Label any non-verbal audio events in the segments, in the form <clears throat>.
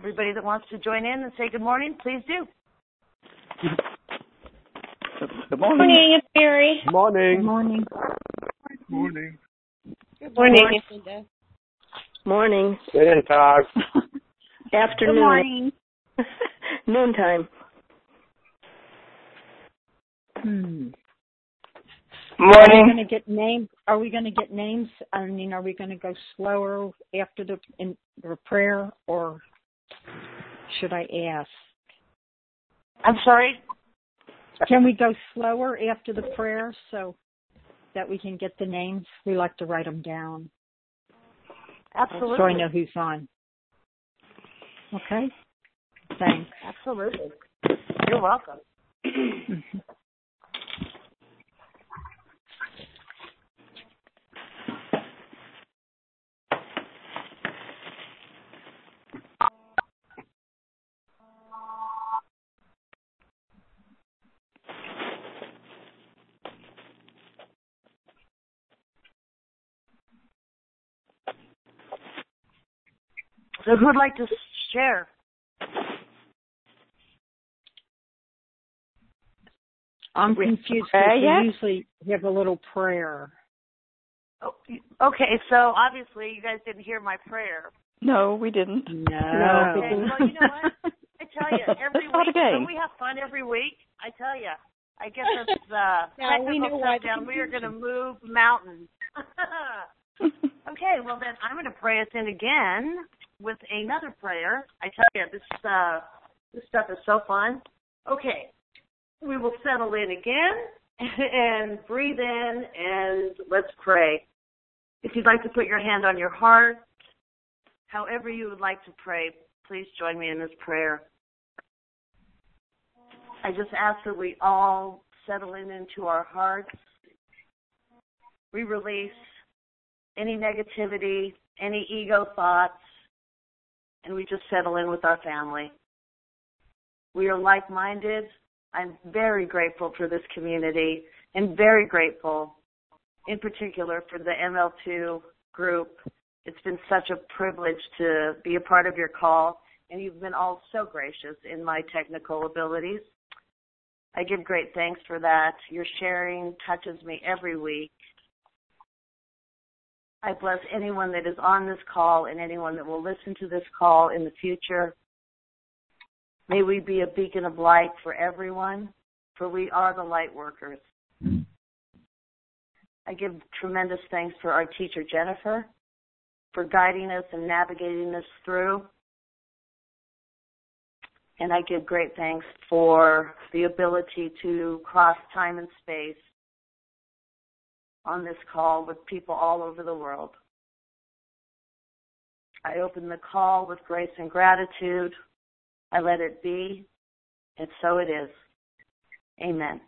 everybody that wants to join in and say good morning, please do. Good morning. Morning, it's Mary. Morning. Morning. Morning. Good morning. Morning. Guten Tag. Afternoon. Good morning. <laughs> Noontime. Hmm. Morning. Are we going to get names? Are we going to get names? I mean, are we going to go slower after the in the prayer, or should I ask? I'm sorry. Can we go slower after the prayer so that we can get the names? We like to write them down Absolutely. so I know who's on. Okay. Thanks. Absolutely. You're welcome. <clears throat> So who'd like to share? I'm confused because we usually have a little prayer. Oh, okay, so obviously you guys didn't hear my prayer. No, we didn't. No. Okay, well, you know what? I tell you, <laughs> every It's week, game. don't we have fun every week? I tell you. I guess <laughs> it's uh, Now we technical know why the shutdown. We are going to move mountains. <laughs> okay, well then I'm going to pray us in again with another prayer. I tell you, this uh, this stuff is so fun. Okay, we will settle in again <laughs> and breathe in and let's pray. If you'd like to put your hand on your heart, however you would like to pray, please join me in this prayer. I just ask that we all settle in into our hearts. We release any negativity, any ego thoughts, and we just settle in with our family. We are like minded. I'm very grateful for this community and very grateful in particular for the ML2 group. It's been such a privilege to be a part of your call, and you've been all so gracious in my technical abilities. I give great thanks for that. Your sharing touches me every week. I bless anyone that is on this call and anyone that will listen to this call in the future. May we be a beacon of light for everyone, for we are the light workers. I give tremendous thanks for our teacher, Jennifer, for guiding us and navigating us through. And I give great thanks for the ability to cross time and space on this call with people all over the world. I open the call with grace and gratitude. I let it be, and so it is. Amen.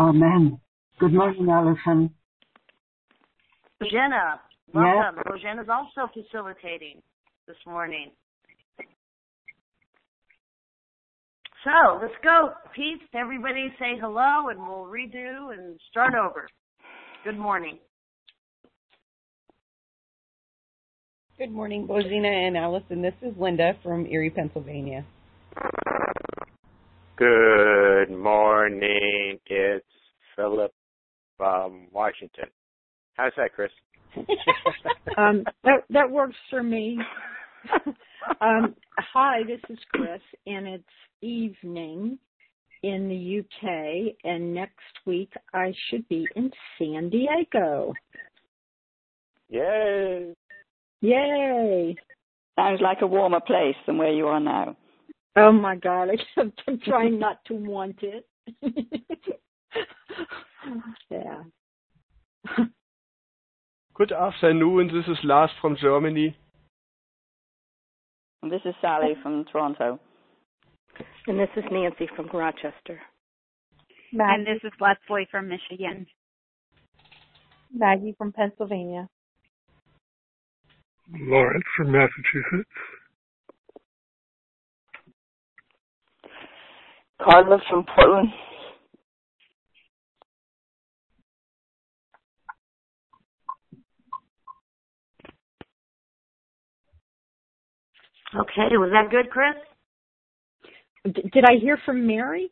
Amen. Good morning, Allison. Jenna, welcome. Jenna's also facilitating this morning. So let's go. Peace. to Everybody say hello and we'll redo and start over. Good morning. Good morning, Bozina and Allison. This is Linda from Erie, Pennsylvania. Good morning. It's Philip from Washington. How's that, Chris? <laughs> <laughs> Um, that that works for me. <laughs> um, hi, this is Chris, and it's evening in the UK, and next week I should be in San Diego. Yay. Yay! Sounds like a warmer place than where you are now. Oh my God, I'm trying not to want it. <laughs> yeah. Good afternoon. This is Lars from Germany. And this is Sally from Toronto. And this is Nancy from Rochester. And this is Leslie from Michigan. Maggie from Pennsylvania. Lawrence from Massachusetts. Carla from Portland. Okay, was that good, Chris? D- did I hear from Mary?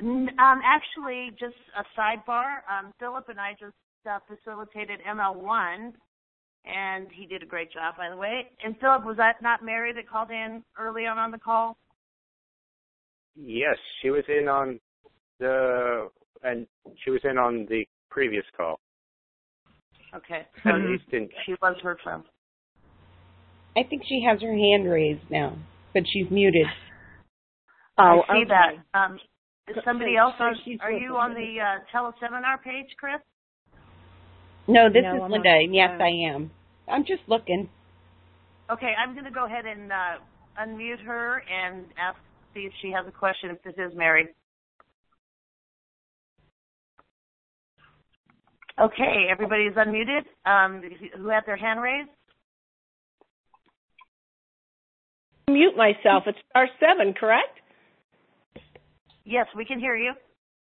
Um, actually, just a sidebar. Um, Philip and I just uh, facilitated ML1, and he did a great job, by the way. And Philip, was that not Mary that called in early on on the call? Yes, she was in on the and she was in on the previous call. Okay, so at least in, she was heard from. I think she has her hand raised now, but she's muted. Oh, I see okay. that. Um, is somebody else so on? Are you on the uh, teleseminar page, Chris? No, this No, is I'm Linda. not- yes, I am. I'm just looking. Okay, I'm going to go ahead and uh, unmute her and ask see if she has a question. If this is Mary. Okay, everybody is unmuted. Um, who had their hand raised? Mute myself. It's star seven, correct? Yes, we can hear you.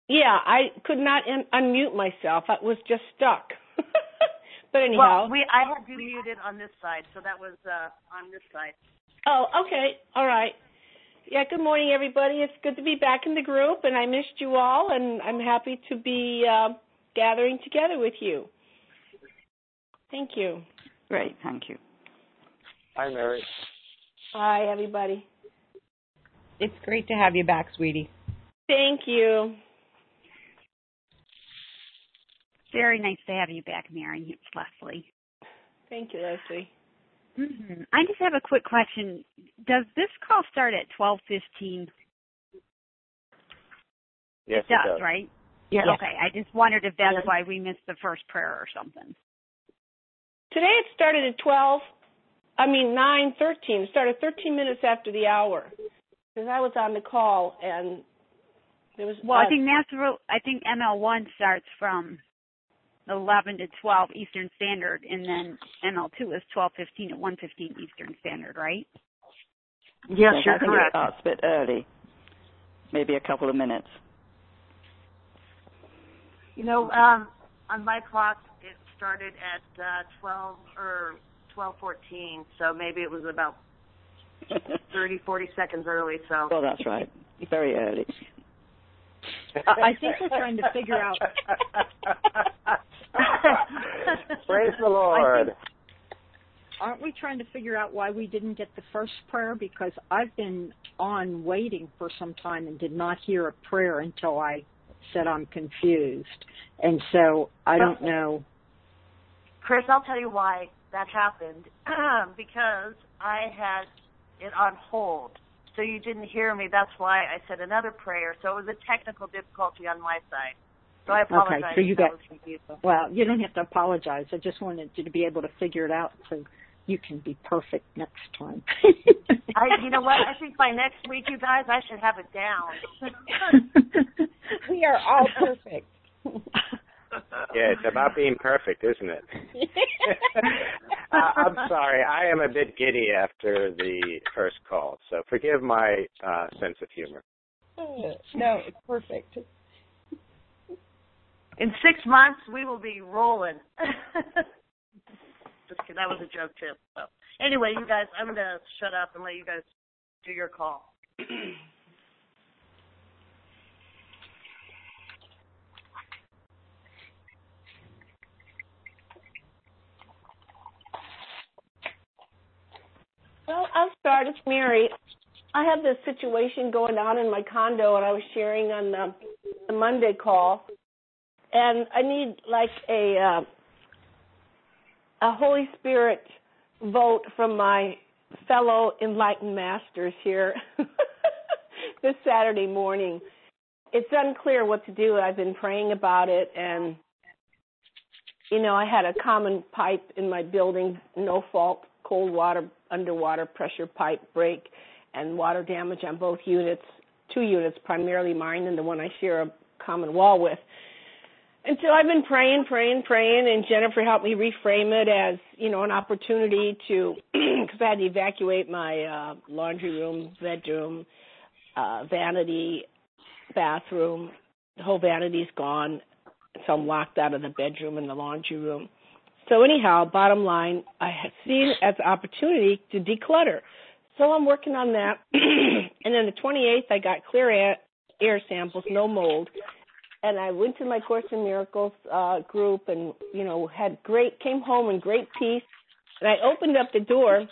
Yeah, I could not un- unmute myself. I was just stuck. <laughs> but anyhow. Well, we I had you muted on this side, so that was uh, on this side. Oh, okay. All right. Yeah, good morning, everybody. It's good to be back in the group, and I missed you all, and I'm happy to be uh, gathering together with you. Thank you. Great, thank you. Hi, Mary. Hi, everybody. It's great to have you back, sweetie. Thank you. Very nice to have you back, Mary. It's Leslie. Thank you, Leslie. Mm-hmm. I just have a quick question. Does this call start at twelve fifteen? Yes, it does, right? Yeah. Okay. I just wondered if that's Yes. why we missed the first prayer or something. Today it started at 12, I mean 9:13. It started 13 minutes after the hour. Because I was on the call and there was Well, uh, I think that's real. I think ML one starts from eleven to twelve Eastern Standard, and then ML two is twelve fifteen to one fifteen Eastern Standard, right? Yes, you're I think correct. it starts a bit early, maybe a couple of minutes. You know, um, on my clock, it started at uh, 12 or 12:14, so maybe it was about <laughs> 30, 40 seconds early. So. well, that's right. Very early. I I think we're trying to figure out. <laughs> Praise the Lord. think- aren't we trying to figure out why we didn't get the first prayer? Because I've been on waiting for some time and did not hear a prayer until I said I'm confused. And so I don't know. Chris, I'll tell you why that happened. <clears throat> because I had it on hold. So you didn't hear me. That's why I said another prayer. So it was a technical difficulty on my side. So I apologize. Okay, so you got- Well, you don't have to apologize. I just wanted you to be able to figure it out so you can be perfect next time. <laughs> I, you know what? I think by next week, you guys, I should have it down. <laughs> <laughs> we are all perfect. Yeah, it's about being perfect, isn't it? <laughs> uh, I'm sorry, I am a bit giddy after the first call, so forgive my uh, sense of humor. <laughs> no, it's perfect. In six months, we will be rolling. <laughs> Just kidding. That was a joke too. So anyway, you guys, I'm gonna shut up and let you guys do your call. <clears throat> Well, I'll start. It's Mary. I have this situation going on in my condo, and I was sharing on the, the Monday call, and I need like a uh, a Holy Spirit vote from my fellow enlightened masters here <laughs> this Saturday morning. It's unclear what to do. I've been praying about it, and you know, I had a common pipe in my building, no fault, cold water, underwater pressure pipe break, and water damage on both units, two units, primarily mine and the one I share a common wall with. And so I've been praying, praying, praying, and Jennifer helped me reframe it as, you know, an opportunity to, <clears throat> because I had to evacuate my uh, laundry room, bedroom, uh, vanity, bathroom. The whole vanity's gone, so I'm locked out of the bedroom and the laundry room. So anyhow, bottom line, I seen it as an opportunity to declutter. So I'm working on that. <clears throat> and then the 28th, I got clear air, air samples, no mold. And I went to my Course in Miracles uh, group and, you know, had great, came home in great peace. And I opened up the door.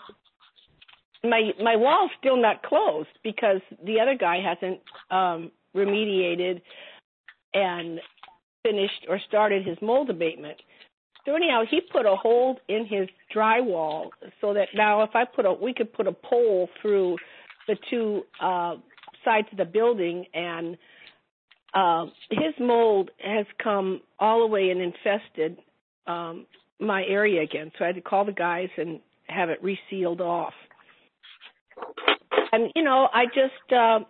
My my wall's still not closed because the other guy hasn't um, remediated and finished or started his mold abatement. So anyhow, he put a hole in his drywall so that now if I put a, we could put a pole through the two uh, sides of the building, and uh, his mold has come all the way and infested um, my area again. So I had to call the guys and have it resealed off. And you know, I just uh,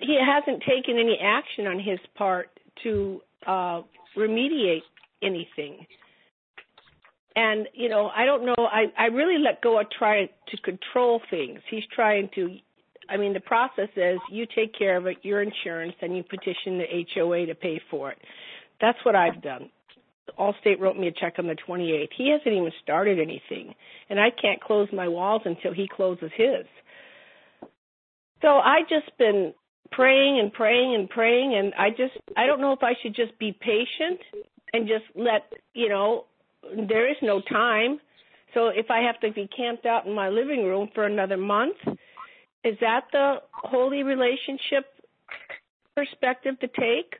he hasn't taken any action on his part to uh, remediate anything and you know i don't know i i really let go of trying to control things. He's trying to i mean the process is you take care of it your insurance and you petition the hoa to pay for it. That's what i've done. Allstate wrote me a check on the 28th he hasn't even started anything and i can't close my walls until he closes his. So i just been praying and praying and praying and i just i don't know if i should just be patient and just let you know there is no time. So if I have to be camped out in my living room for another month, is that the holy relationship perspective to take?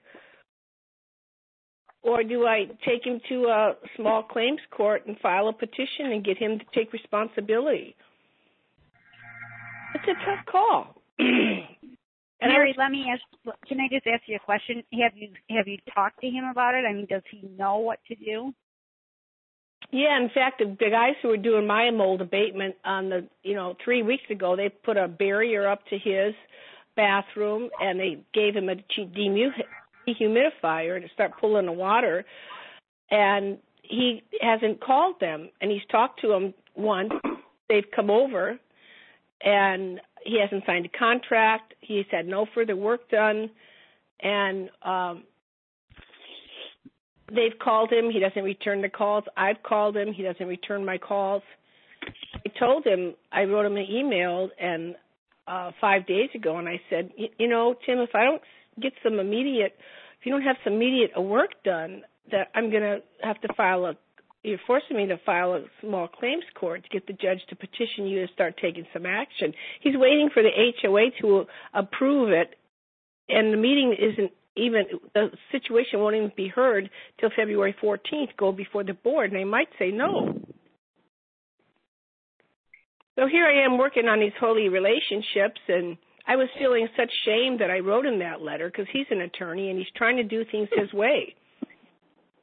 Or do I take him to a small claims court and file a petition and get him to take responsibility? It's a tough call. <clears throat> And Mary, let me ask. Can I just ask you a question? Have you have you talked to him about it? I mean, does he know what to do? Yeah, in fact, the, guys who were doing my mold abatement on the, you know, three weeks ago, they put a barrier up to his bathroom and they gave him a dehumidifier to start pulling the water. And he hasn't called them, and he's talked to them once. They've come over, and he hasn't signed a contract. He's had no further work done, and um they've called him. He doesn't return the calls. I've called him. He doesn't return my calls. I told him. I wrote him an email and uh five days ago, and I said, you know, Tim, if I don't get some immediate, if you don't have some immediate work done, that I'm gonna have to file a. You're forcing me to file a small claims court to get the judge to petition you to start taking some action. He's waiting for the HOA to approve it, and the meeting isn't even the situation won't even be heard till February 14th, go before the board, and they might say no. So here I am working on these holy relationships, and I was feeling such shame that I wrote him that letter because he's an attorney and he's trying to do things his way.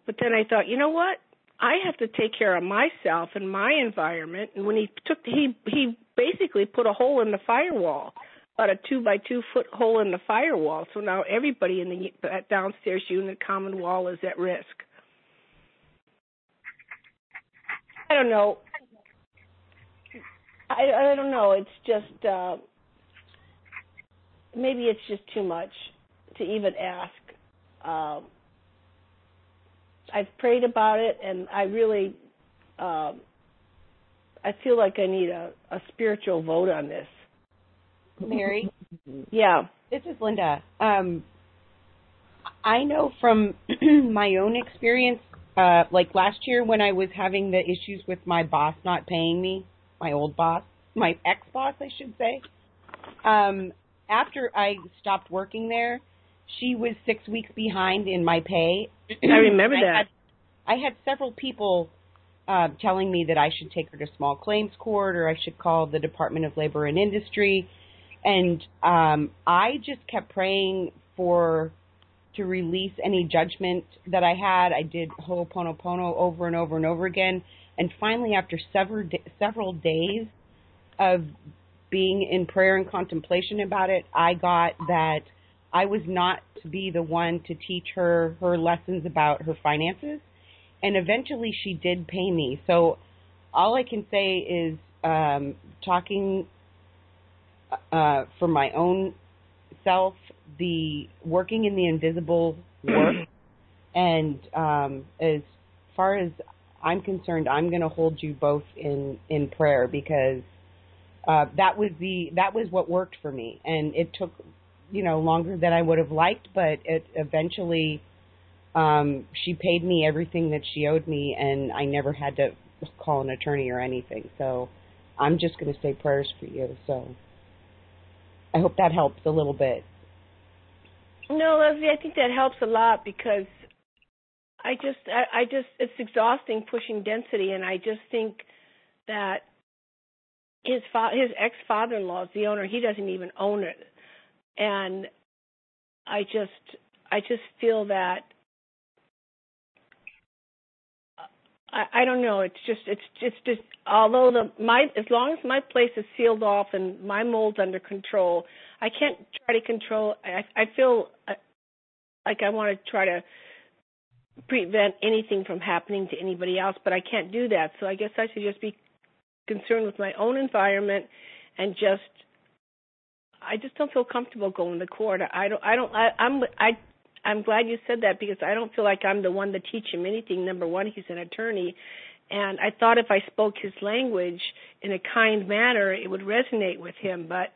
But then I thought, you know what? I have to take care of myself and my environment. And when he took, he he basically put a hole in the firewall about a two by two foot hole in the firewall. So now everybody in the downstairs unit common wall is at risk. I don't know. I I don't know. It's just uh, maybe it's just too much to even ask. Um, I've prayed about it, and I really, um, I feel like I need a, a spiritual vote on this. Mary. <laughs> Yeah. This is Linda. Um, I know from <clears throat> my own experience, uh, like last year when I was having the issues with my boss not paying me, my old boss, my ex boss, I should say. Um, after I stopped working there, she was six weeks behind in my pay. I remember <clears throat> I that. Had, I had several people uh, telling me that I should take her to small claims court or I should call the Department of Labor and Industry and um, I just kept praying for to release any judgment that I had. I did Ho'oponopono over and over and over again, and finally, after several several days of being in prayer and contemplation about it, I got that I was not to be the one to teach her her lessons about her finances, and eventually she did pay me. So all I can say is um, talking uh, for my own self, the working in the invisible <clears throat> work, and um, as far as I'm concerned, I'm going to hold you both in in prayer because uh, that was the that was what worked for me, and it took you know longer than I would have liked, but it eventually um, she paid me everything that she owed me, and I never had to call an attorney or anything. So I'm just going to say prayers for you. So I hope that helps a little bit. No, Leslie, I think that helps a lot because I just, I, I just, it's exhausting pushing density, and I just think that his fa- his ex father in law is the owner. He doesn't even own it, and I just, I just feel that I, I don't know. It's just it's it's just although the my as long as my place is sealed off and my mold's under control, I can't try to control. I I feel uh, like I want to try to prevent anything from happening to anybody else, but I can't do that. So I guess I should just be concerned with my own environment and just I just don't feel comfortable going to court. I don't I don't I, I'm I I'm glad you said that because I don't feel like I'm the one to teach him anything. Number one, he's an attorney. And I thought if I spoke his language in a kind manner, it would resonate with him, but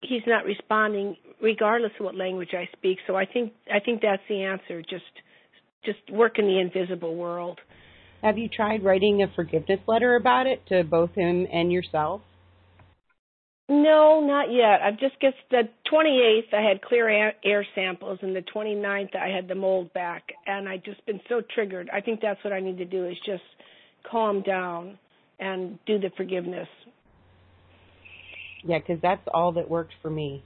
he's not responding regardless of what language I speak. So I think I think that's the answer. Just just work in the invisible world. Have you tried writing a forgiveness letter about it to both him and yourself? No, not yet. I've just guessed the 28th I had clear air, air samples and the 29th I had the mold back and I just been so triggered. I think that's what I need to do is just calm down and do the forgiveness. Yeah, cuz that's all that worked for me.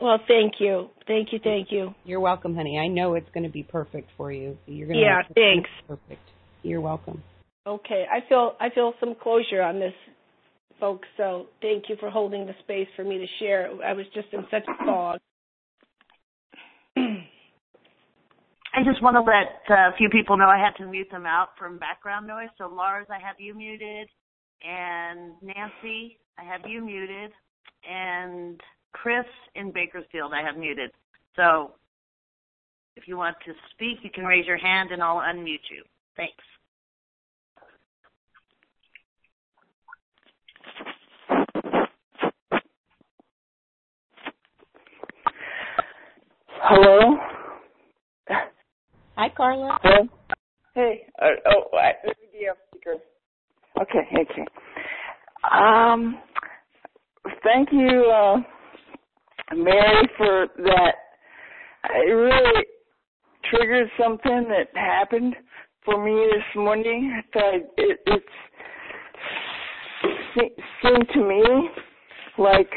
Well, thank you. Thank you, thank you. You're welcome, honey. I know it's going to be perfect for you. You're going to Yeah, thanks. Perfect. You're welcome. Okay, I feel I feel some closure on this folks. So thank you for holding the space for me to share. I was just in such a fog. I just want to let uh, a few people know I had to mute them out from background noise. So Lars, I have you muted, and Nancy, I have you muted, and Chris in Bakersfield, I have muted. So if you want to speak, you can raise your hand and I'll unmute you. Thanks. Hello? Hi, Carla. Hello? Hey. Uh, oh, I, let me be off speaker. Okay, okay. Um, thank you, uh, Mary, for that. It really triggered something that happened for me this morning. I thought it, it seemed to me like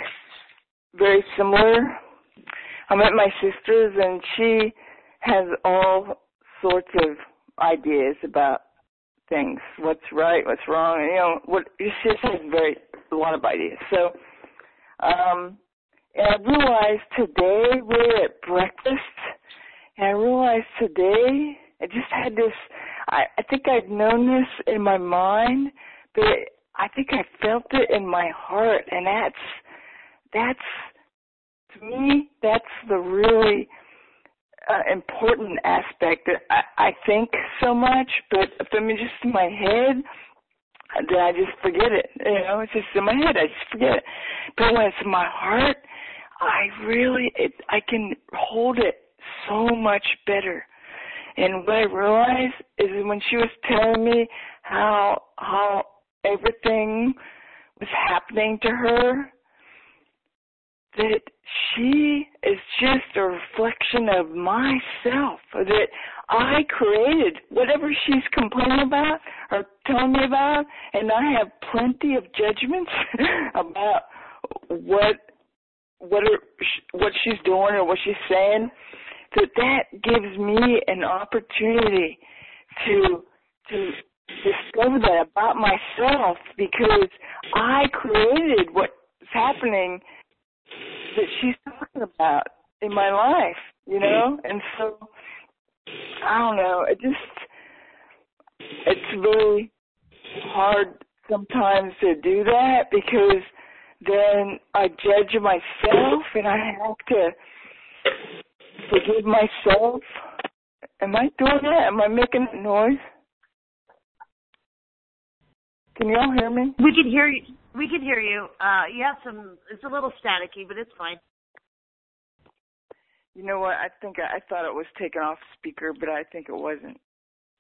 very similar I'm at my sister's and she has all sorts of ideas about things, what's right, what's wrong, you know, what she just has very a lot of ideas. So um and I realized today we're at breakfast and I realized today I just had this I, I think I'd known this in my mind, but I think I felt it in my heart and that's that's to me, that's the really uh, important aspect that I, I think so much, but if I'm just in my head, then I just forget it. You know, it's just in my head, I just forget it. But when it's in my heart, I really, it, I can hold it so much better. And what I realized is when she was telling me how how everything was happening to her, that she is just a reflection of myself, that I created whatever she's complaining about or telling me about, and I have plenty of judgments <laughs> about what what are, what she's doing or what she's saying. That that gives me an opportunity to to discover that about myself because I created what's happening that she's talking about in my life, you know? Mm-hmm. And so I don't know, it just it's really hard sometimes to do that because then I judge myself and I have to forgive myself. Am I doing that? Am I making noise? Can you all hear me? We can hear you. We can hear you. Uh, you have some. It's a little staticky, but it's fine. You know what? I think I, I thought it was taken off speaker, but I think it wasn't.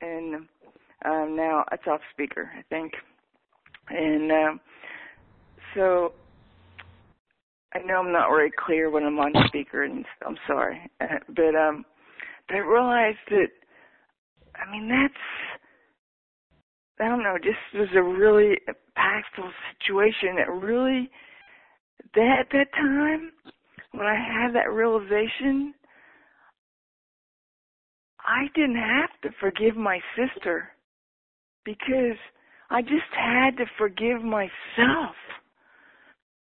And um, now it's off speaker, I think. And um, so I know I'm not very clear when I'm on speaker, and I'm sorry. <laughs> But um, but I realized that. I mean, that's I don't know, just was a really impactful situation. It really, that at that time, when I had that realization, I didn't have to forgive my sister because I just had to forgive myself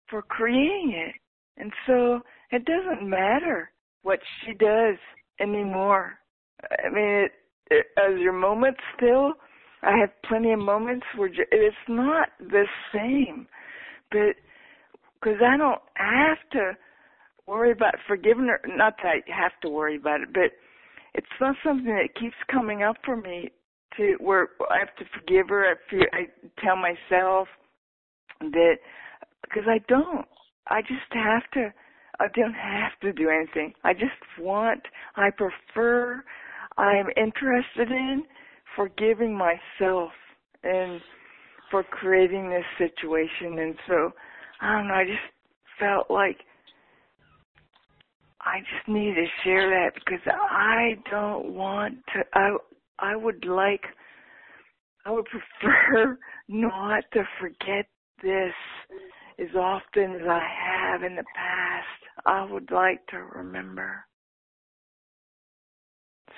for creating it. And so it doesn't matter what she does anymore. I mean, it, it, as your moment still, I have plenty of moments where it's not the same, but because I don't have to worry about forgiving her. Not that I have to worry about it, but it's not something that keeps coming up for me to where I have to forgive her. I feel I tell myself that because I don't. I just have to. I don't have to do anything. I just want. I prefer. I'm interested in forgiving myself and for creating this situation. And so, I don't know, I just felt like I just need to share that because I don't want to, I, I would like, I would <laughs> prefer not to forget this as often as I have in the past. I would like to remember.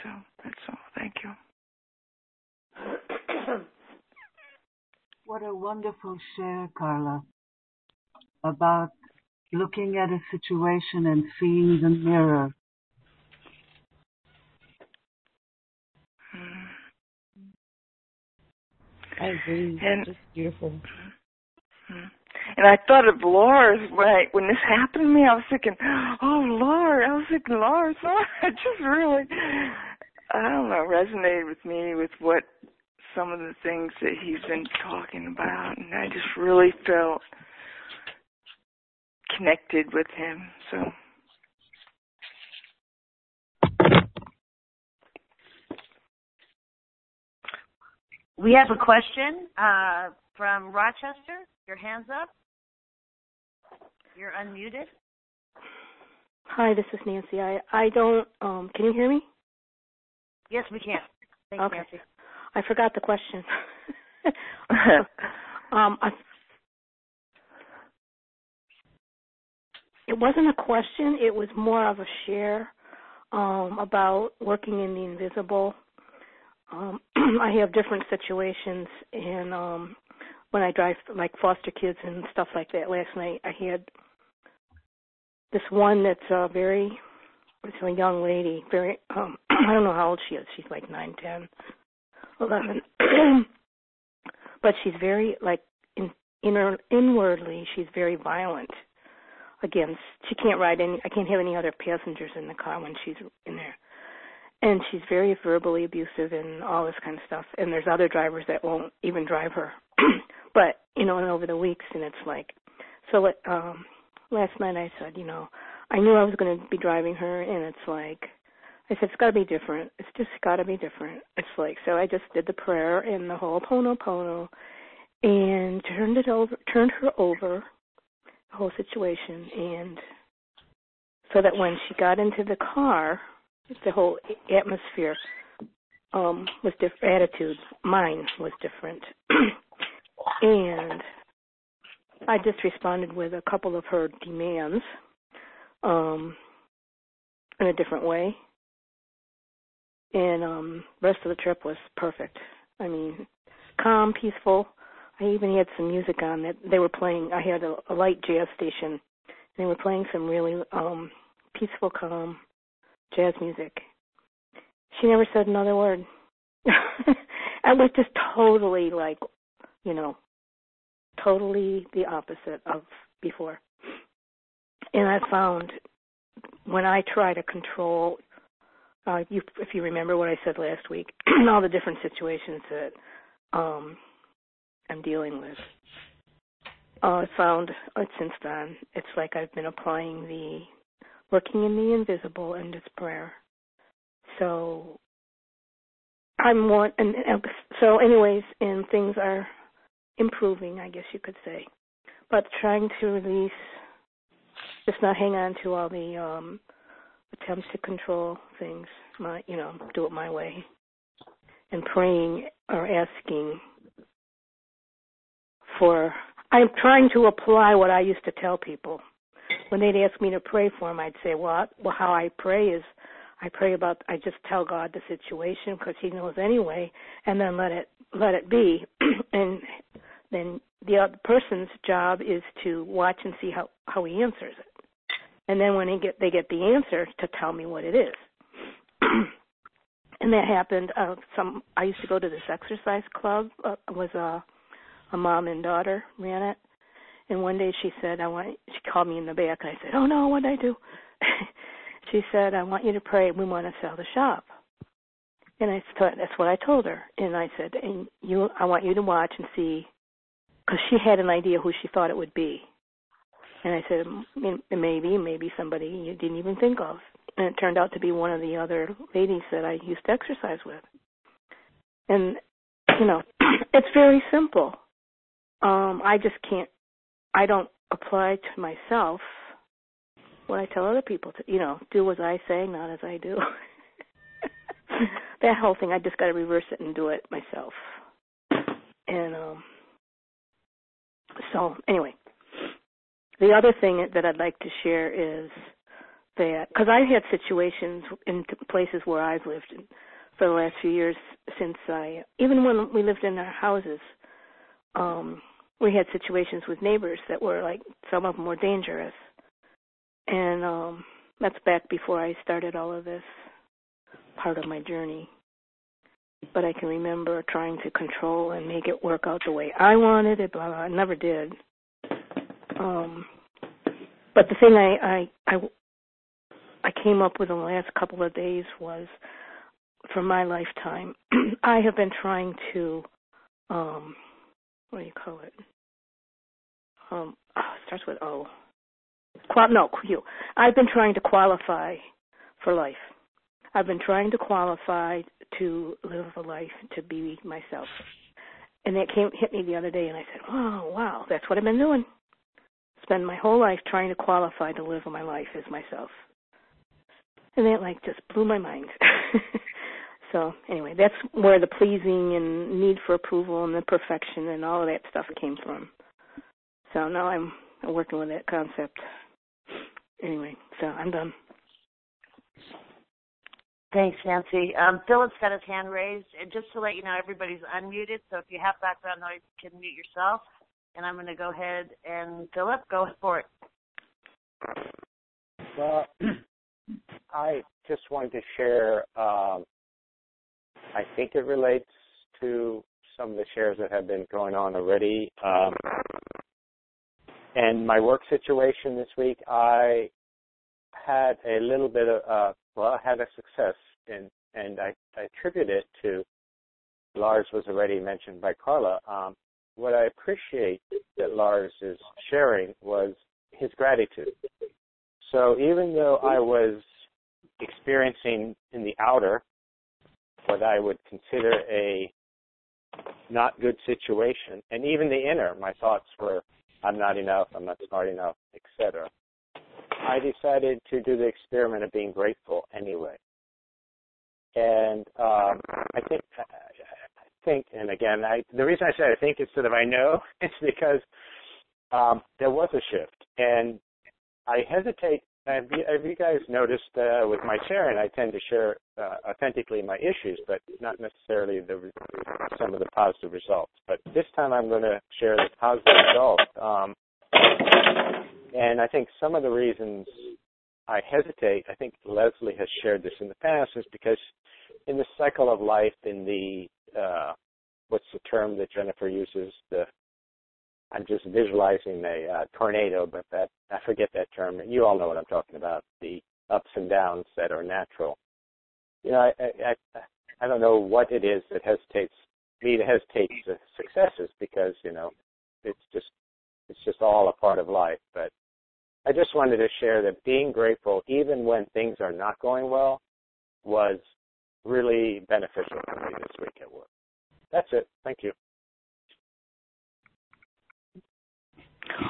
So that's all. Thank you. What a wonderful share, Carla, about looking at a situation and seeing the mirror. I agree. And, just beautiful. And I thought of Laura's when I, when this happened to me. I was thinking, oh Laura. I was thinking, Laura. Laura. <laughs> It just really, I don't know, resonated with me with what some of the things that he's been talking about, and I just really felt connected with him. So. We have a question uh, from Rochester. Your hands up. You're unmuted. Hi, this is Nancy. I I don't. Um, can you hear me? Yes, we can. Thanks, okay. Nancy. I forgot the question. <laughs> um, I, it wasn't a question. It was more of a share um, about working in the invisible. Um, <clears throat> I have different situations, and um, when I drive like foster kids and stuff like that. Last night I had this one that's uh, very, it's a young lady, very. Um, <clears throat> I don't know how old she is. She's like nine, ten 11. <clears throat> but she's very like in inner inwardly she's very violent against she can't ride any I can't have any other passengers in the car when she's in there. And she's very verbally abusive and all this kind of stuff. And there's other drivers that won't even drive her. <clears throat> but, you know, and over the weeks and it's like so um last night I said, you know, I knew I was going to be driving her and it's like I said, it's got to be different. It's just got to be different. It's like, so I just did the prayer and the Ho'oponopono and turned it over, turned her over, the whole situation. And so that when she got into the car, the whole atmosphere um was different, attitude, mine was different. <clears throat> and I just responded with a couple of her demands um in a different way and um rest of the trip was perfect. I mean, calm, peaceful. I even had some music on that they were playing. I had a, a light jazz station. And they were playing some really um peaceful, calm jazz music. She never said another word. <laughs> I was just totally like, you know, totally the opposite of before. And I found when I try to control uh, you, if you remember what I said last week, <clears throat> all the different situations that um, I'm dealing with. Uh, I found uh, since then it's like I've been applying the working in the invisible and it's prayer. So I'm one, and, and so anyways, and things are improving, I guess you could say. But trying to release, just not hang on to all the um attempts to control things, my you know, do it my way, and praying or asking for. I'm trying to apply what I used to tell people when they'd ask me to pray for them. I'd say, well, well how I pray is I pray about I just tell God the situation because He knows anyway, and then let it let it be, <clears throat> and then the other person's job is to watch and see how how he answers it, and then when they get they get the answer to tell me what it is. and that happened. Uh, some I used to go to this exercise club. Uh, was a a mom and daughter ran it, and one day she said, "I want." She called me in the back, and I said, "Oh no, what did I do?" <laughs> she said, "I want you to pray. We want to sell the shop." And I thought that's what I told her. And I said, "And you, I want you to watch and see because she had an idea who she thought it would be. And I said, maybe, maybe somebody you didn't even think of. And it turned out to be one of the other ladies that I used to exercise with. And, you know, <clears throat> it's very simple. Um, I just can't, I don't apply to myself what I tell other people to, you know, do as I say, not as I do. <laughs> that whole thing, I just got to reverse it and do it myself. And, um, so anyway, the other thing that I'd like to share is that because I had situations in places where I've lived for the last few years since I even when we lived in our houses, um, we had situations with neighbors that were like some of them were dangerous, and um, that's back before I started all of this part of my journey but I can remember trying to control and make it work out the way I wanted it. Blah blah. I never did. Um, but the thing I I I I came up with in the last couple of days was, for my lifetime, <clears throat> I have been trying to, um, what do you call it? Um, oh, it starts with O. Qual- no, Q. I've been trying to qualify for life. I've been trying to qualify to live a life to be myself. And that came hit me the other day and I said, Oh wow, that's what I've been doing. Spend my whole life trying to qualify to live my life as myself. And that like just blew my mind. <laughs> so anyway, that's where the pleasing and need for approval and the perfection and all of that stuff came from. So now I'm working with that concept. Anyway, so I'm done. Thanks, Nancy. Um, got his hand raised. And just to let you know, everybody's unmuted. So if you have background noise, you can mute yourself. And I'm going to go ahead and Philip, go for it. Well, <clears throat> I just wanted to share. Um, I think it relates to some of the shares that have been going on already. Um, and my work situation this week, I had a little bit of uh, well, I had a success, and and I, I attribute it to Lars was already mentioned by Carla. Um, what I appreciate that Lars is sharing was his gratitude. So even though I was experiencing in the outer what I would consider a not good situation, and even the inner, my thoughts were, I'm not enough, I'm not smart enough, etc. I decided to do the experiment of being grateful anyway. And um, I think, think, and again, I, the reason I say I think instead of I know <laughs> is because um, there was a shift, and I hesitate. Have you, have you guys noticed uh, with my sharing? I tend to share uh, authentically my issues, but not necessarily the some of the positive results. But this time, I'm going to share the positive results. Um, and I think some of the reasons I hesitate, I think Leslie has shared this in the past, is because in the cycle of life, in the uh, what's the term that Jennifer uses? The I'm just visualizing a uh, tornado, but that I forget that term. You all know what I'm talking about. The ups and downs that are natural. You know, I I, I I don't know what it is that hesitates me to hesitate to successes because because you know it's just it's just all a part of life. But I just wanted to share that being grateful, even when things are not going well, was really beneficial for me this week at work. That's it. Thank you.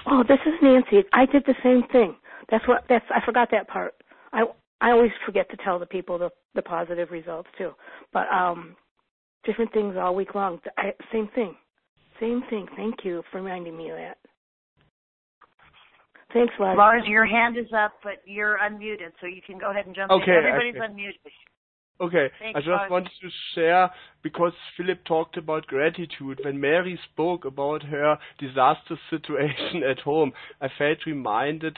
Oh, this is Nancy. I did the same thing. That's what that's I forgot that part. I I always forget to tell the people the the positive results too. But um different things all week long. I, same thing. Same thing. Thank you for reminding me of that. Thanks, Lars. Lars, your hand is up, but you're unmuted, so you can go ahead and jump in. okay, in. Everybody's unmuted. Okay, Thanks, I just wanted to share because Philip talked about gratitude. When Mary spoke about her disaster situation <laughs> at home, I felt reminded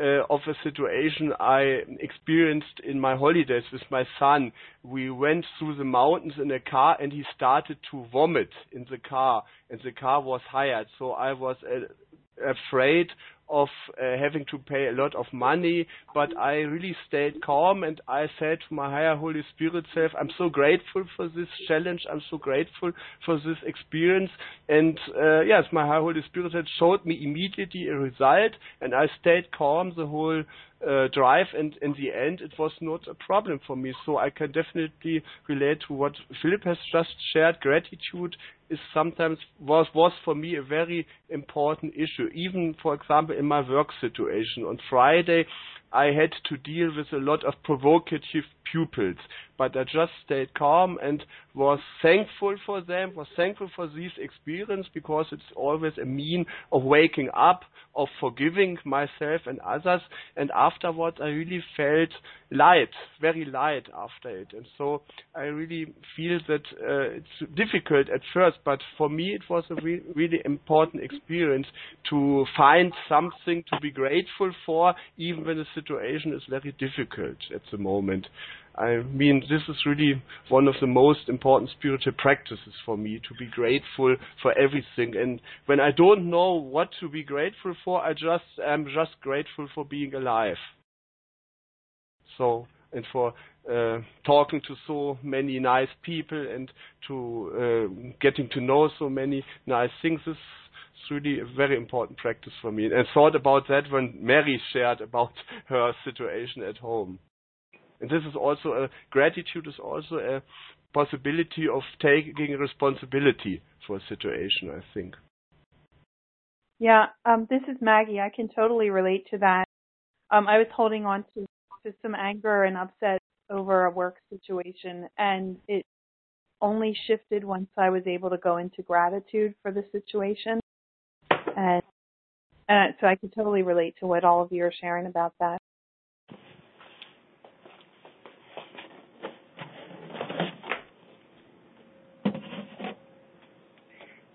uh, of a situation I experienced in my holidays with my son. We went through the mountains in a car and he started to vomit in the car and the car was hired. So I was uh, afraid of uh, having to pay a lot of money, but I really stayed calm and I said to my higher Holy Spirit self, I'm so grateful for this challenge, I'm so grateful for this experience. And uh, yes, my higher Holy Spirit had showed me immediately a result and I stayed calm the whole uh, drive and in the end it was not a problem for me. So I can definitely relate to what Philip has just shared. Gratitude is sometimes was was for me a very important issue. Even for example in my work situation on Friday I had to deal with a lot of provocative pupils, but I just stayed calm and was thankful for them, was thankful for this experience because it's always a mean of waking up, of forgiving myself and others. And afterwards, I really felt light, very light after it. And so I really feel that uh, it's difficult at first, but for me, it was a re- really important experience to find something to be grateful for, even when the situation is very difficult at the moment. I mean, this is really one of the most important spiritual practices for me to be grateful for everything. And when I don't know what to be grateful for, I just am just grateful for being alive. So, and for uh, talking to so many nice people and to uh, getting to know so many nice things is really a very important practice for me. And I thought about that when Mary shared about her situation at home. And this is also a gratitude is also a possibility of taking responsibility for a situation, I think. Yeah, um, this is Maggie. I can totally relate to that. Um, I was holding on to, to some anger and upset over a work situation, and it only shifted once I was able to go into gratitude for the situation. And, and so I could totally relate to what all of you are sharing about that.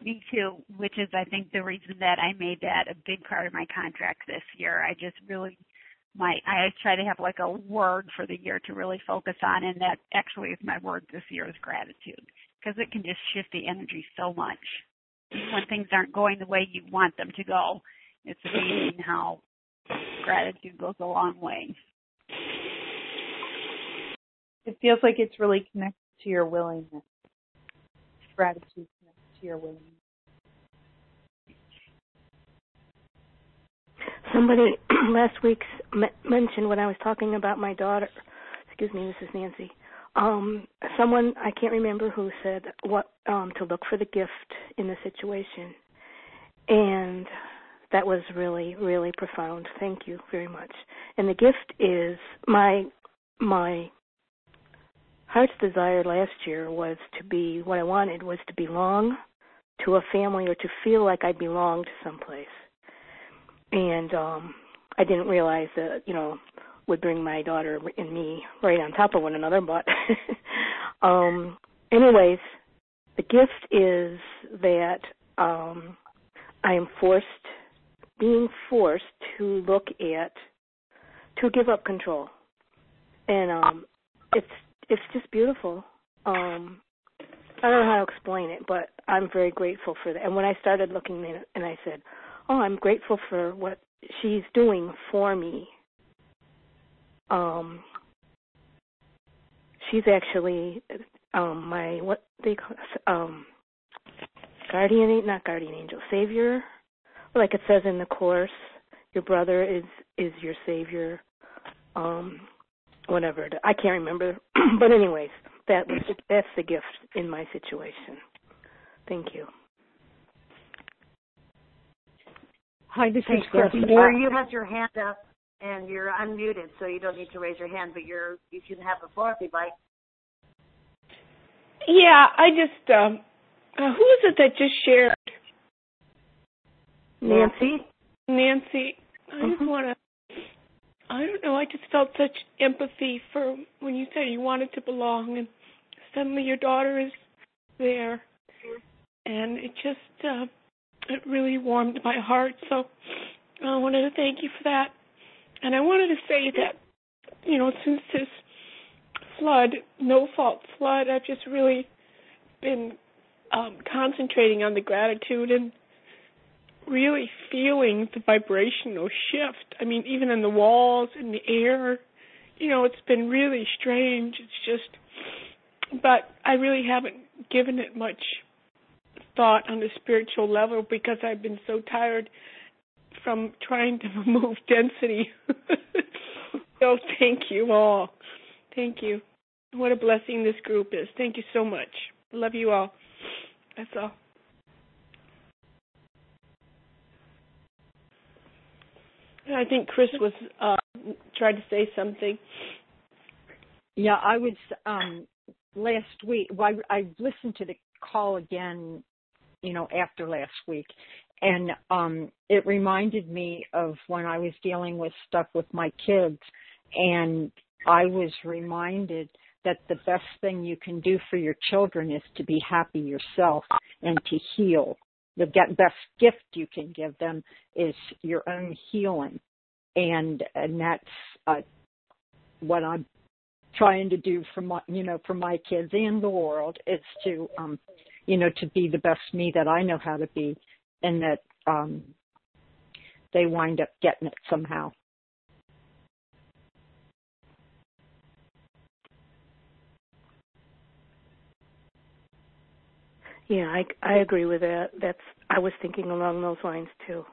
Me too, which is I think the reason that I made that a big part of my contract this year. I just really my I try to have like a word for the year to really focus on and that actually is my word this year is gratitude because it can just shift the energy so much. When things aren't going the way you want them to go, it's amazing how gratitude goes a long way. It feels like it's really connected to your willingness. Gratitude to your. Somebody <clears throat> last week mentioned when I was talking about my daughter. Excuse me, this is Nancy. Um, someone I can't remember who said what um, to look for the gift in the situation, and that was really really profound. Thank you very much. And the gift is my my heart's desire last year was to be what I wanted was to belong to a family or to feel like I belonged someplace. And um I didn't realize that you know would bring my daughter and me right on top of one another but <laughs> um anyways the gift is that um I am forced being forced to look at to give up control. And um it's it's just beautiful. Um I don't know how to explain it but I'm very grateful for that and when I started looking in, and I said oh, I'm grateful for what she's doing for me. Um, she's actually um my what they call um guardian, angel not guardian angel, savior, like it says in the course. Your brother is is your savior. Um, whatever I can't remember, <clears throat> but anyways, that was that's the gift in my situation. Thank you. Hi, this Hey, is Chris. Mary, you have your hand up and you're unmuted, so you don't need to raise your hand, but you're you can have the floor if you'd like. Yeah, I just um uh, who is it that just shared? Nancy. Nancy. I Mm-hmm. just want to. I don't know. I just felt such empathy for when you said you wanted to belong, and suddenly your daughter is there, and it just uh, it really warmed my heart. So I wanted to thank you for that, and I wanted to say that you know since this flood, no fault flood, I've just really been um, concentrating on the gratitude and really feeling the vibrational shift. I mean, even in the walls, in the air, you know, it's been really strange. It's just, but I really haven't given it much thought on the spiritual level because I've been so tired from trying to <laughs> remove density. <laughs> so thank you all. Thank you. What a blessing this group is. Thank you so much. Love you all. That's all. I think Chris was uh tried to say something. Yeah, I was um last week. Well, I, I listened to the call again, you know, after last week, and um it reminded me of when I was dealing with stuff with my kids, and I was reminded that the best thing you can do for your children is to be happy yourself and to heal. The best gift you can give them is your own healing, and and that's uh, what I'm trying to do for my you know for my kids and the world is to um you know to be the best me that I know how to be, and that um they wind up getting it somehow. Yeah, I I agree with that. That's I was thinking along those lines too.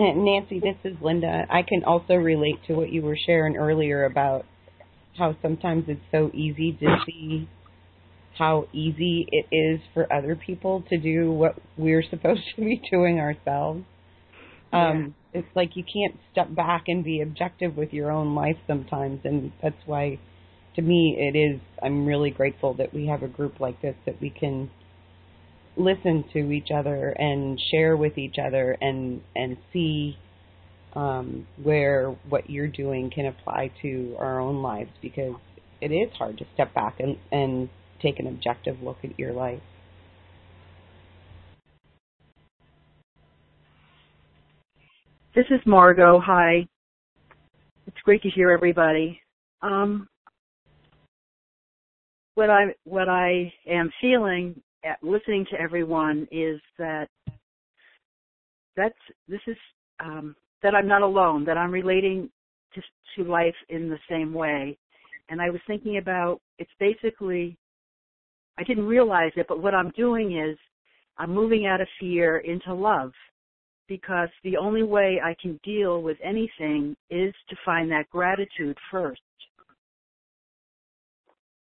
Nancy, this is Linda. I can also relate to what you were sharing earlier about how sometimes it's so easy to see how easy it is for other people to do what we're <laughs> supposed to be doing ourselves. Um, It's like you can't step back and be objective with your own life sometimes, and that's why, to me, it is. I'm really grateful that we have a group like this that we can listen to each other and share with each other and and see um, where what you're doing can apply to our own lives because it is hard to step back and and take an objective look at your life. This is Margot. Hi. It's great to hear everybody. Um, what I what I am feeling listening to everyone is that that's this is um, that I'm not alone. That I'm relating to to life in the same way. And I was thinking about it's basically I didn't realize it, but what I'm doing is I'm moving out of fear into love because the only way I can deal with anything is to find that gratitude first.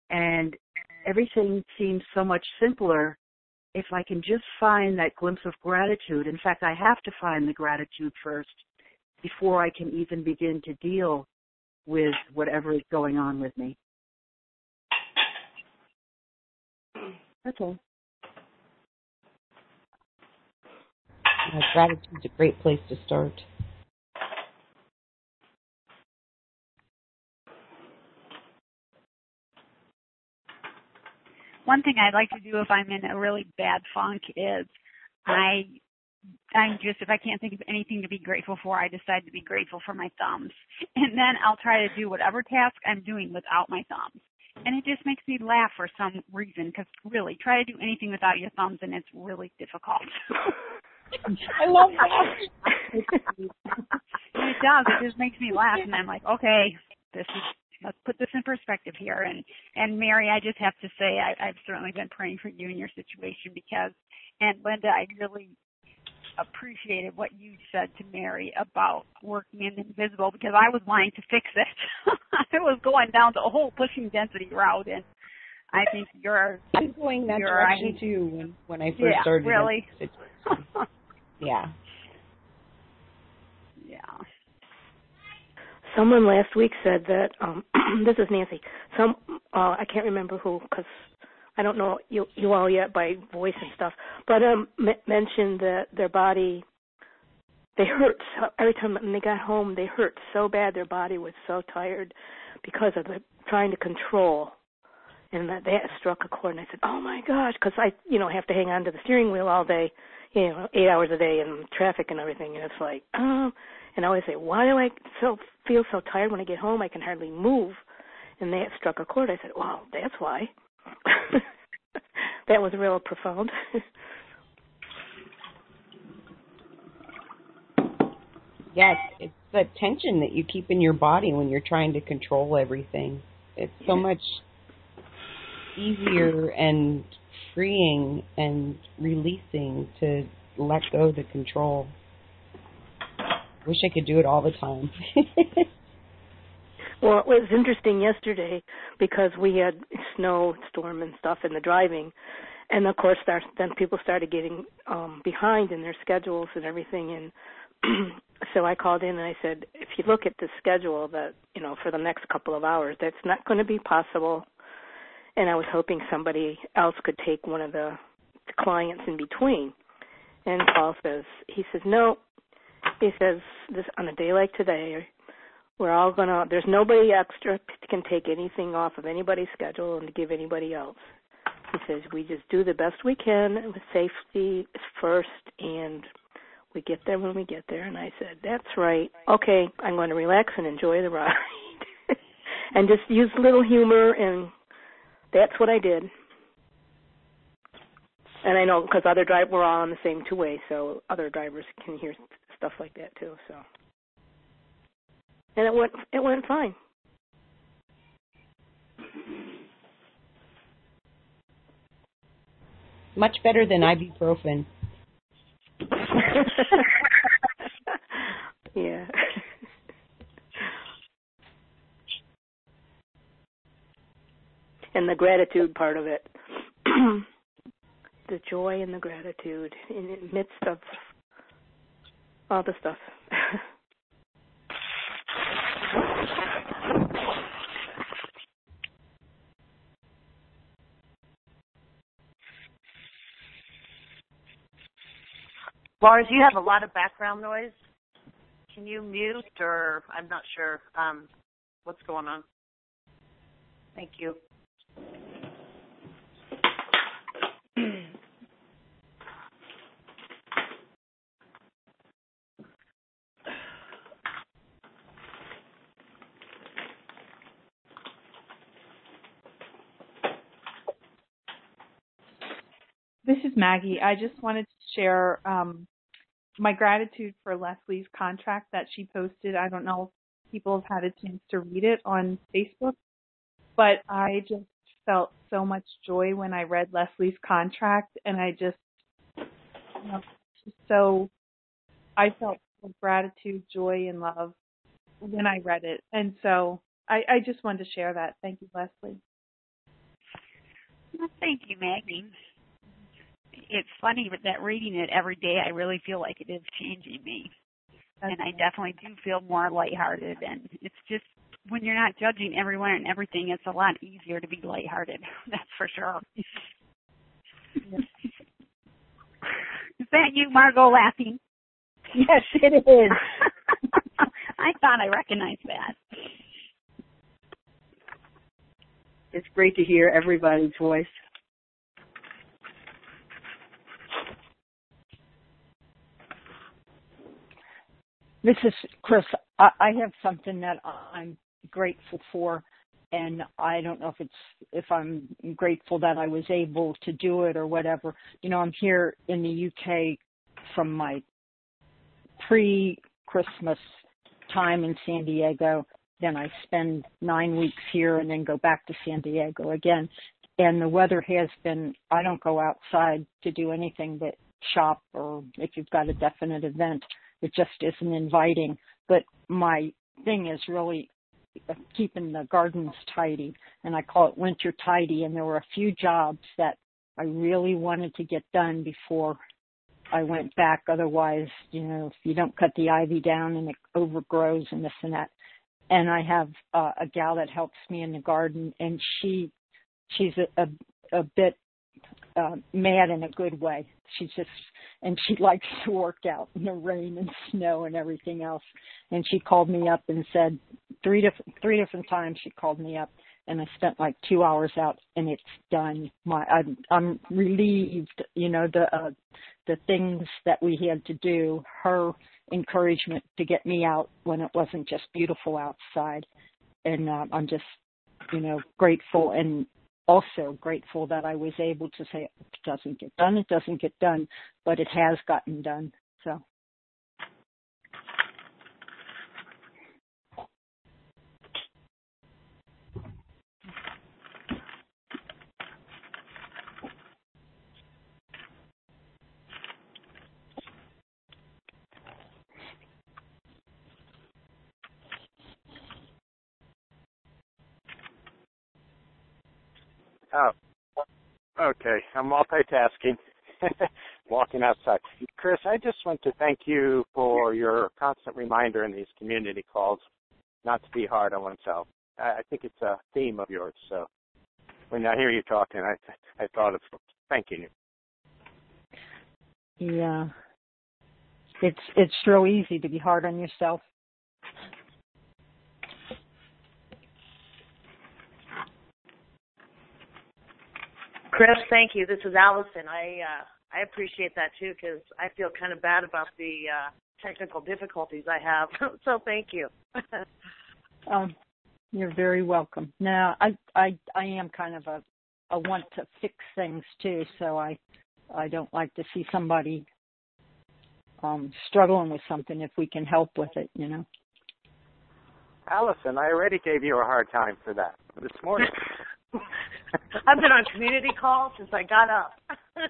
And everything seems so much simpler if I can just find that glimpse of gratitude. In fact, I have to find the gratitude first before I can even begin to deal with whatever is going on with me. That's all. Uh, gratitude's a great place to start. One thing I'd like to do if I'm in a really bad funk is I I'm just if I can't think of anything to be grateful for, I decide to be grateful for my thumbs. <laughs> And then I'll try to do whatever task I'm doing without my thumbs. And it just makes me laugh for some reason because really, try to do anything without your thumbs and it's really difficult. <laughs> I love that. <laughs> it does. It just makes me laugh, and I'm like, okay, this is let's put this in perspective here. And and Mary, I just have to say I, I've certainly been praying for you in your situation because, and Linda, I really appreciated what you said to Mary about working in the invisible because I was wanting to fix it. <laughs> I was going down the whole pushing density route, and I think you're I'm going that direction too when when I first yeah, started. Really? <laughs> yeah. Yeah. Someone last week said that um <clears throat> this is Nancy. Some uh I can't remember who cuz I don't know you you all yet by voice and stuff, but um m- mentioned that their body they hurt so, every time they got home they hurt so bad their body was so tired because of the trying to control and that that struck a chord and I said, "Oh my gosh," cuz I you know have to hang on to the steering wheel all day, you know, 8 hours a day and traffic and everything and it's like, "Oh, and I always say, "Why do I so feel so tired when I get home? I can hardly move." And that struck a chord. I said, "Well, that's why." <laughs> that was real profound. <laughs> Yes, it's the tension that you keep in your body when you're trying to control everything. It's so much easier and freeing and releasing to let go the control. Wish I could do it all the time. <laughs> well, it was interesting yesterday because we had snow, storm, and stuff in the driving, and of course, there, then people started getting um behind in their schedules and everything, and <clears throat> so I called in and I said, if you look at the schedule that you know for the next couple of hours, that's not going to be possible. And I was hoping somebody else could take one of the clients in between. And Paul says, he says, no. He says, this on a day like today, we're all gonna. There's nobody extra can take anything off of anybody's schedule and give anybody else. He says we just do the best we can with safety first and we get there when we get there and I said, That's right. Okay, I'm going to relax and enjoy the ride. <laughs> and just use a little humor and that's what I did. And I know because other drivers we're all on the same two way, so other drivers can hear stuff like that too. So, and it went it went fine. Much better than ibuprofen. <laughs> yeah. and the gratitude part of it. <clears throat> the joy and the gratitude in the midst of all the stuff. <laughs> Lars, you have a lot of background noise. Can you mute or I'm not sure um, what's going on. Thank you. This is Maggie. I just wanted to share um, my gratitude for Leslie's contract that she posted. I don't know if people have had a chance to read it on Facebook, but I just felt so much joy when I read Leslie's contract, and I just, you know, so I felt gratitude, joy, and love when I read it, and so I, I just wanted to share that. Thank you, Leslie. Well, thank you, Maggie it's funny with that reading it every day I really feel like it is changing me. And I definitely do feel more lighthearted and it's just when you're not judging everyone and everything, it's a lot easier to be lighthearted. <laughs> That's for sure. <laughs> is that you, Margot, laughing? Yes, it is. <laughs> I thought I recognized that. It's great to hear everybody's voice. This is Chris. I, I have something that I'm grateful for, and I don't know if it's if I'm grateful that I was able to do it or whatever. You know, I'm here in the UK from my pre-Christmas time in San Diego, then I spend nine weeks here and then go back to San Diego again. And the weather has been, I don't go outside to do anything but shop or if you've got a definite event, it just isn't inviting. But my thing is really keeping the gardens tidy and I call it winter tidy and there were a few jobs that I really wanted to get done before I went back. Otherwise, you know, if you don't cut the ivy down and it overgrows and this and that. And I have uh, a gal that helps me in the garden and she she's a a, a bit uh, mad in a good way. She just and she <laughs> likes to work out in the rain and snow and everything else. And she called me up and said three different three different times she called me up and I spent like two hours out and it's done. My I'm I'm relieved, you know, the uh, the things that we had to do, her encouragement to get me out when it wasn't just beautiful outside. And uh, I'm just, you know, grateful and also grateful that I was able to say it doesn't get done, it doesn't get done, but it has gotten done. So okay. I'm multitasking, <laughs> walking outside. Chris, I just want to thank you for your constant reminder in these community calls not to be hard on oneself. I, I think it's a theme of yours. So when I hear you talking, I I thought of thanking you. Yeah. It's it's real easy to be hard on yourself. Chris, thank you. This is Allison. I uh, I appreciate that too because I feel kind of bad about the uh, technical difficulties I have. <laughs> so thank you. <laughs> um, you're very welcome. Now, I I I am kind of a a want to fix things too, so I I don't like to see somebody um struggling with something if we can help with it, you know. Allison, I already gave you a hard time for that this morning. <laughs> <laughs> I've been on community calls since I got up. I'm,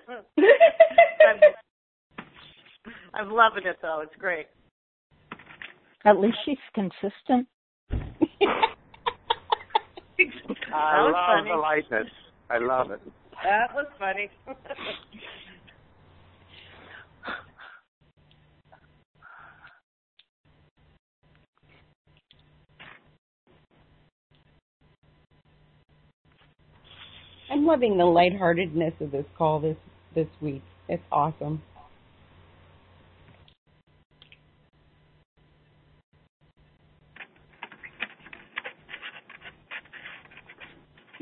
<laughs> I'm loving it though. It's great. At least she's consistent. <laughs> I love funny. the lightness. I love it. That was funny. I'm loving the lightheartedness of this call this this week. It's awesome.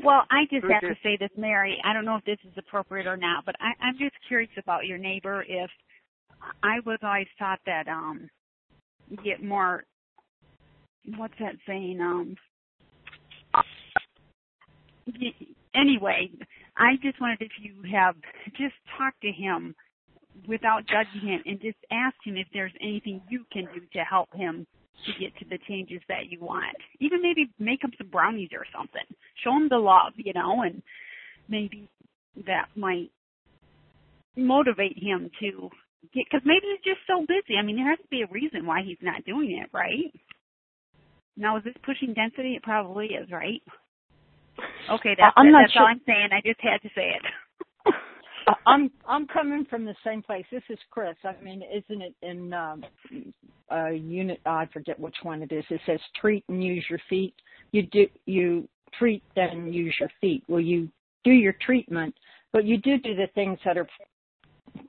Well, I just have to say this, Mary. I don't know if this is appropriate or not, but I, I'm just curious about your neighbor. If I was always taught that um you get more. What's that saying? Um. y- Anyway, I just wondered if you have just talked to him without judging him and just asked him if there's anything you can do to help him to get to the changes that you want. Even maybe make him some brownies or something. Show him the love, you know, and maybe that might motivate him to get, because maybe he's just so busy. I mean, there has to be a reason why he's not doing it, right? Now, is this pushing density? It probably is, right? Okay, that's, I'm not that's sure. all I'm saying. I just had to say it. I- <laughs> I'm I'm coming from the same place. This is Chris. I mean, isn't it in um, uh, unit? I forget which one it is. It says treat and use your feet. You do you treat then use your feet. Well, you do your treatment, but you do do the things that are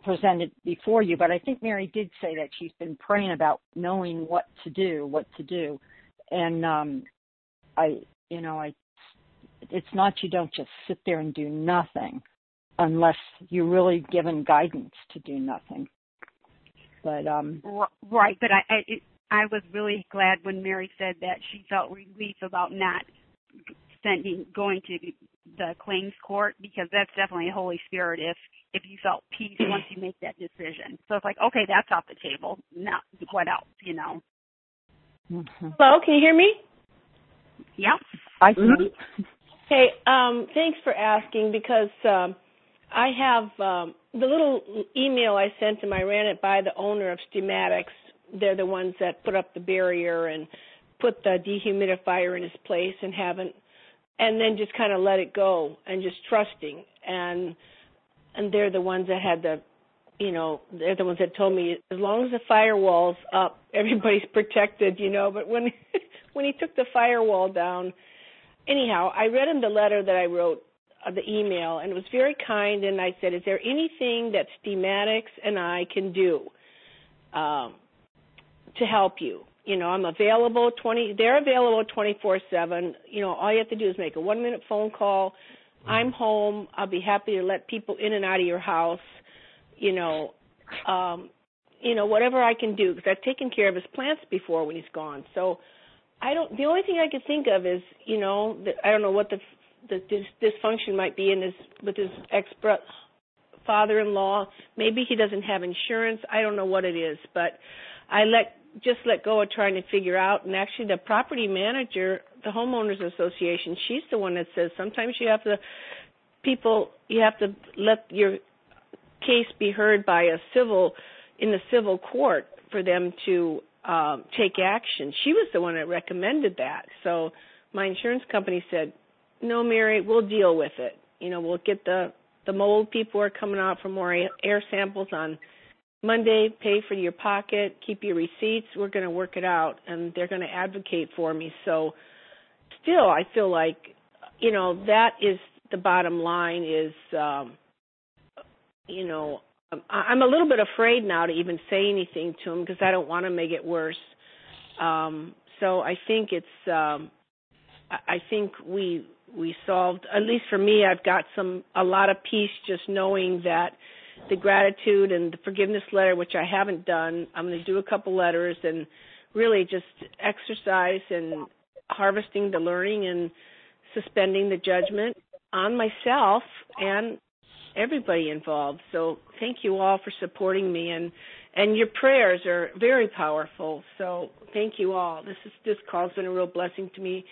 presented before you. But I think Mary did say that she's been praying about knowing what to do, what to do, and um, I, you know, I. It's not you don't just sit there and do nothing unless you're really given guidance to do nothing. But um Right, but I I, it, I was really glad when Mary said that she felt relief about not sending going to the claims court because that's definitely a Holy Spirit if if you felt peace <clears throat> once you make that decision. So it's like, okay, that's off the table. Now what else, you know? mhm. Hello, can you hear me? Yep. I can. Hey, um, thanks for asking because um, I have um, the little email I sent him. I ran it by the owner of Steamatics. They're the ones that put up the barrier and put the dehumidifier in his place and haven't, and then just kind of let it go and just trusting. And and they're the ones that had the, you know, they're the ones that told me as long as the firewall's up, everybody's <laughs> protected, you know. But when <laughs> when he took the firewall down, anyhow, I read him the letter that I wrote uh, the email, and it was very kind. And I said, "Is there anything that Steamatics and I can do um, to help you?" You know, I'm available twenty. They're available twenty four seven. You know, all you have to do is make a one minute phone call. I'm home. I'll be happy to let people in and out of your house. You know, um, you know whatever I can do because I've taken care of his plants before when he's gone. So I don't. The only thing I could think of is, you know, that I don't know what the the dis- dysfunction might be in his with his ex father-in-law. Maybe he doesn't have insurance. I don't know what it is, but I let just let go of trying to figure out. And actually, the property manager, the homeowners association, she's the one that says sometimes you have to people you have to let your case be heard by a civil in the civil court for them to um, take action. She was the one that recommended that. So my insurance company said, "No, Mary, we'll deal with it. You know, we'll get the the mold people are coming out for more air samples on Monday. Pay for your pocket, keep your receipts. We're going to work it out, and they're going to advocate for me." So still, I feel like, you know, that is the bottom line. Is um, you know, I'm a little bit afraid now to even say anything to him because I don't want to make it worse. Um, so I think it's um, I think we we solved at least for me I've got some a lot of peace just knowing that the gratitude and the forgiveness letter which I haven't done I'm going to do a couple letters and really just exercise and harvesting the learning and suspending the judgment on myself and everybody involved. So thank you all for supporting me and and your prayers are very powerful. So thank you all. This is this call's been a real blessing to me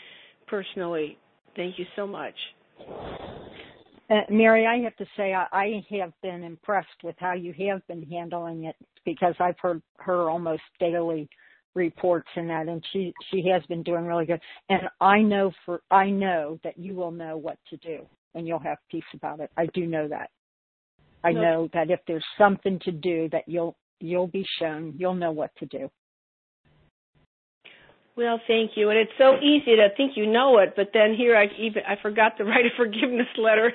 personally. Thank you so much. Uh, Mary, I have to say I, I have been impressed with how you have been handling it because I've heard her almost daily reports and that and she she has been doing really good and I know for I know that you will know what to do and you'll have peace about it. I do know that. I no. know that if there's something to do that you'll you'll be shown, you'll know what to do. Well, thank you. And it's so easy to think you know it, but then here I even I forgot to write a forgiveness <laughs> letter.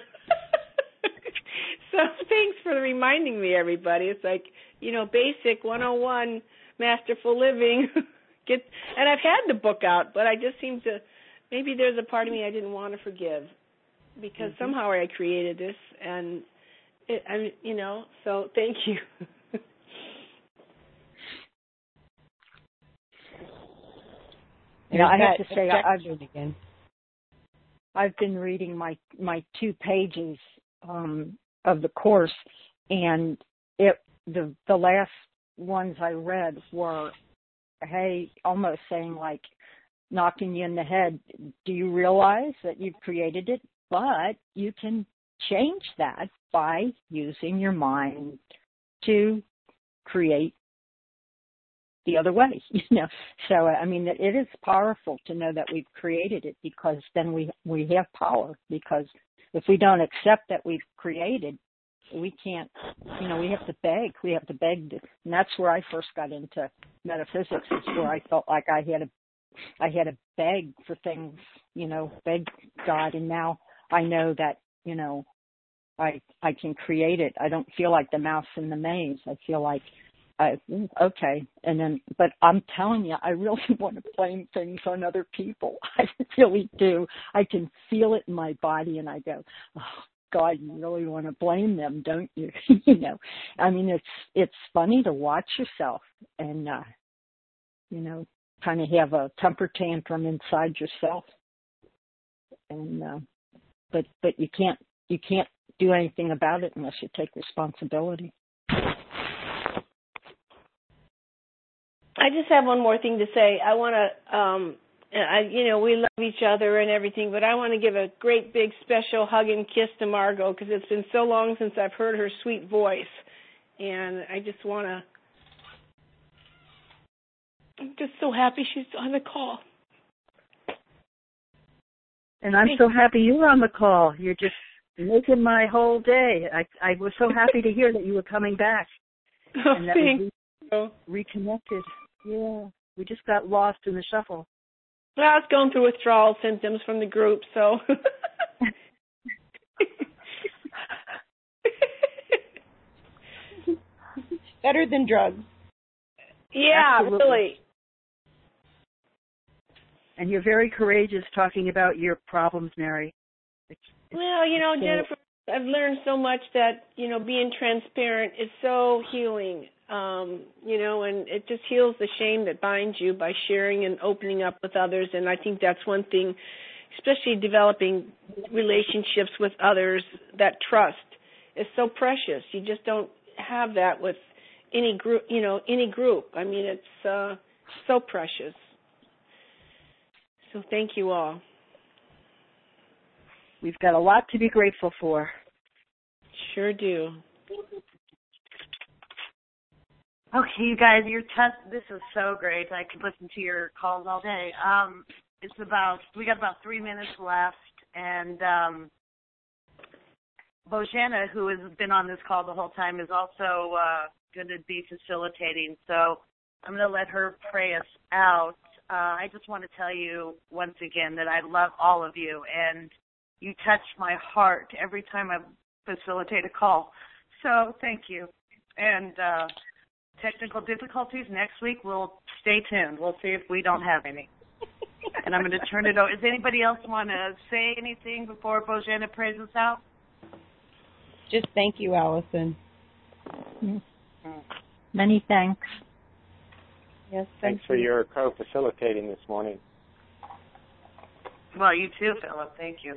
so thanks for reminding me everybody. It's like, you know, basic 101 masterful living. <laughs> Get and I've had the book out, but I just seem to maybe there's a part of me I didn't want to forgive because mm-hmm. somehow I created this, and it, I, you know, so thank you. <laughs> Yeah, I have to say I've again. I've been reading my my two pages um, of the course, and it the the last ones I read were, hey, almost saying like, knocking you in the head. Do you realize that you've created it? But you can change that by using your mind to create the other way, <laughs> you know. So I mean, it is powerful to know that we've created it because then we we have power. Because if we don't accept that we've created, we can't. You know, we have to beg. We have to beg, to, and that's where I first got into metaphysics. Is where I felt like I had to, I had to beg for things. You know, beg God, and now I know that, you know, I I can create it. I don't feel like the mouse in the maze. I feel like I okay. And then but I'm telling you, I really <laughs> want to blame things on other people. <laughs> I really do. I can feel it in my body and I go, Oh God, you really want to blame them, don't you? <laughs> you know. I mean it's it's funny to watch yourself and uh you know, kind of have a temper tantrum inside yourself. And uh but but you can't you can't do anything about it unless you take responsibility. I just have one more thing to say. I want to um I, you know, we love each other and everything, but I want to give a great big special hug and kiss to Margot because it's been so long since I've heard her sweet voice, and I just want to. I'm just so happy she's on the call. And I'm so happy you were on the call. You're just making my whole day. I I was so happy to hear that you were coming back. <laughs> Oh, and that thank we reconnected. Yeah. We just got lost in the shuffle. Well, I was going through withdrawal symptoms from the group, so. <laughs> Better than drugs. Yeah, Absolutely. really. And you're very courageous talking about your problems, Mary. Well, you know, So- Jennifer, I've learned so much that you know being transparent is so healing. Um, you know, and it just heals the shame that binds you by sharing and opening up with others. And I think that's one thing, especially developing relationships with others. That trust is so precious. You just don't have that with any group. You know, any group. I mean, it's uh, so precious. So thank you all. We've got a lot to be grateful for. Sure do. Okay, you guys, your test. This is so great. I could listen to your calls all day. Um, it's about we got about three minutes left, and um, Bojana, who has been on this call the whole time, is also uh, going to be facilitating. So I'm going to let her pray us out. Uh, I just want to tell you once again that I love all of you, and you touch my heart every time I facilitate a call. So thank you. And uh, technical difficulties next week. We'll stay tuned. We'll see if we don't have any. <laughs> and I'm going to turn it over. Does anybody else want to say anything before Bojana prays us out? Just thank you, Allison. Many thanks. Yes, Thanks for your co-facilitating this morning. Well, you too, Philip. Thank you.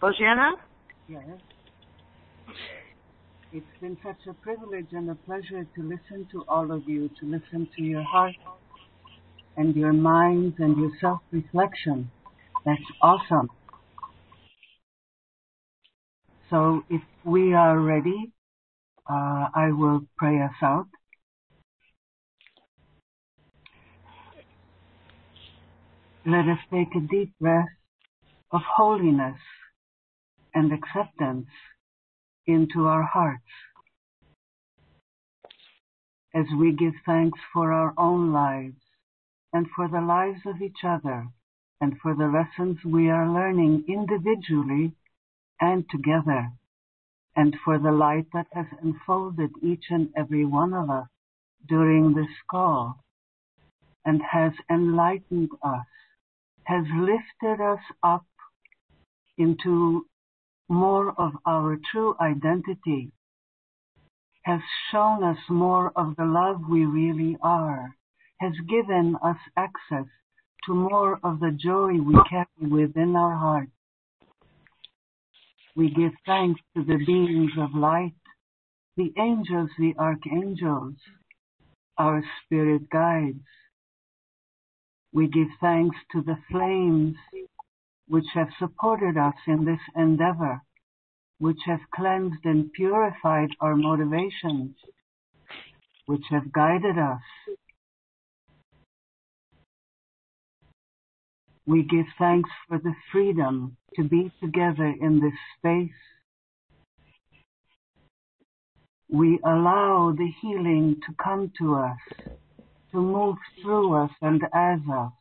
Bojana? Yes. It's been such a privilege and a pleasure to listen to all of you, to listen to your heart and your minds and your self-reflection. That's awesome. So if we are ready, uh, I will pray us out. Let us take a deep breath of holiness and acceptance into our hearts as we give thanks for our own lives and for the lives of each other and for the lessons we are learning individually and together and for the light that has enfolded each and every one of us during this call and has enlightened us, has lifted us up into more of our true identity, has shown us more of the love we really are, has given us access to more of the joy we carry within our hearts. We give thanks to the beings of light, the angels, the archangels, our spirit guides. We give thanks to the flames which have supported us in this endeavor, which have cleansed and purified our motivations, which have guided us. We give thanks for the freedom to be together in this space. We allow the healing to come to us, to move through us and as us,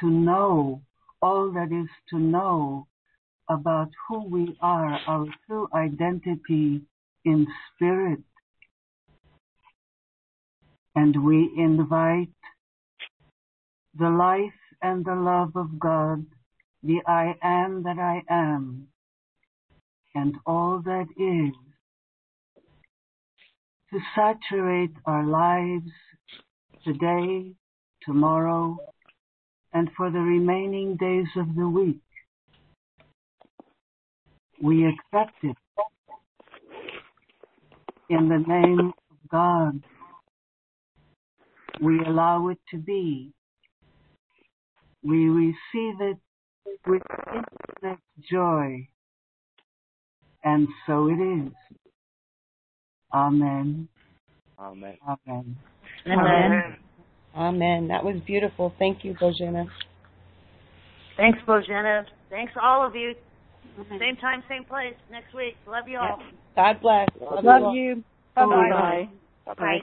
to know all that is to know about who we are, our true identity in spirit. And we invite the life and the love of God, the I am that I am, and all that is, to saturate our lives today, tomorrow, and for the remaining days of the week. We accept it in the name of God. We allow it to be we receive it with infinite joy. And so it is. Amen. Amen. Amen. Amen. Amen. That was beautiful. Thank you, Bojana. Thanks, Bojana. Thanks, all of you. Same time, same place next week. Love you all. God bless. Love you. Bye bye. Bye. Bye.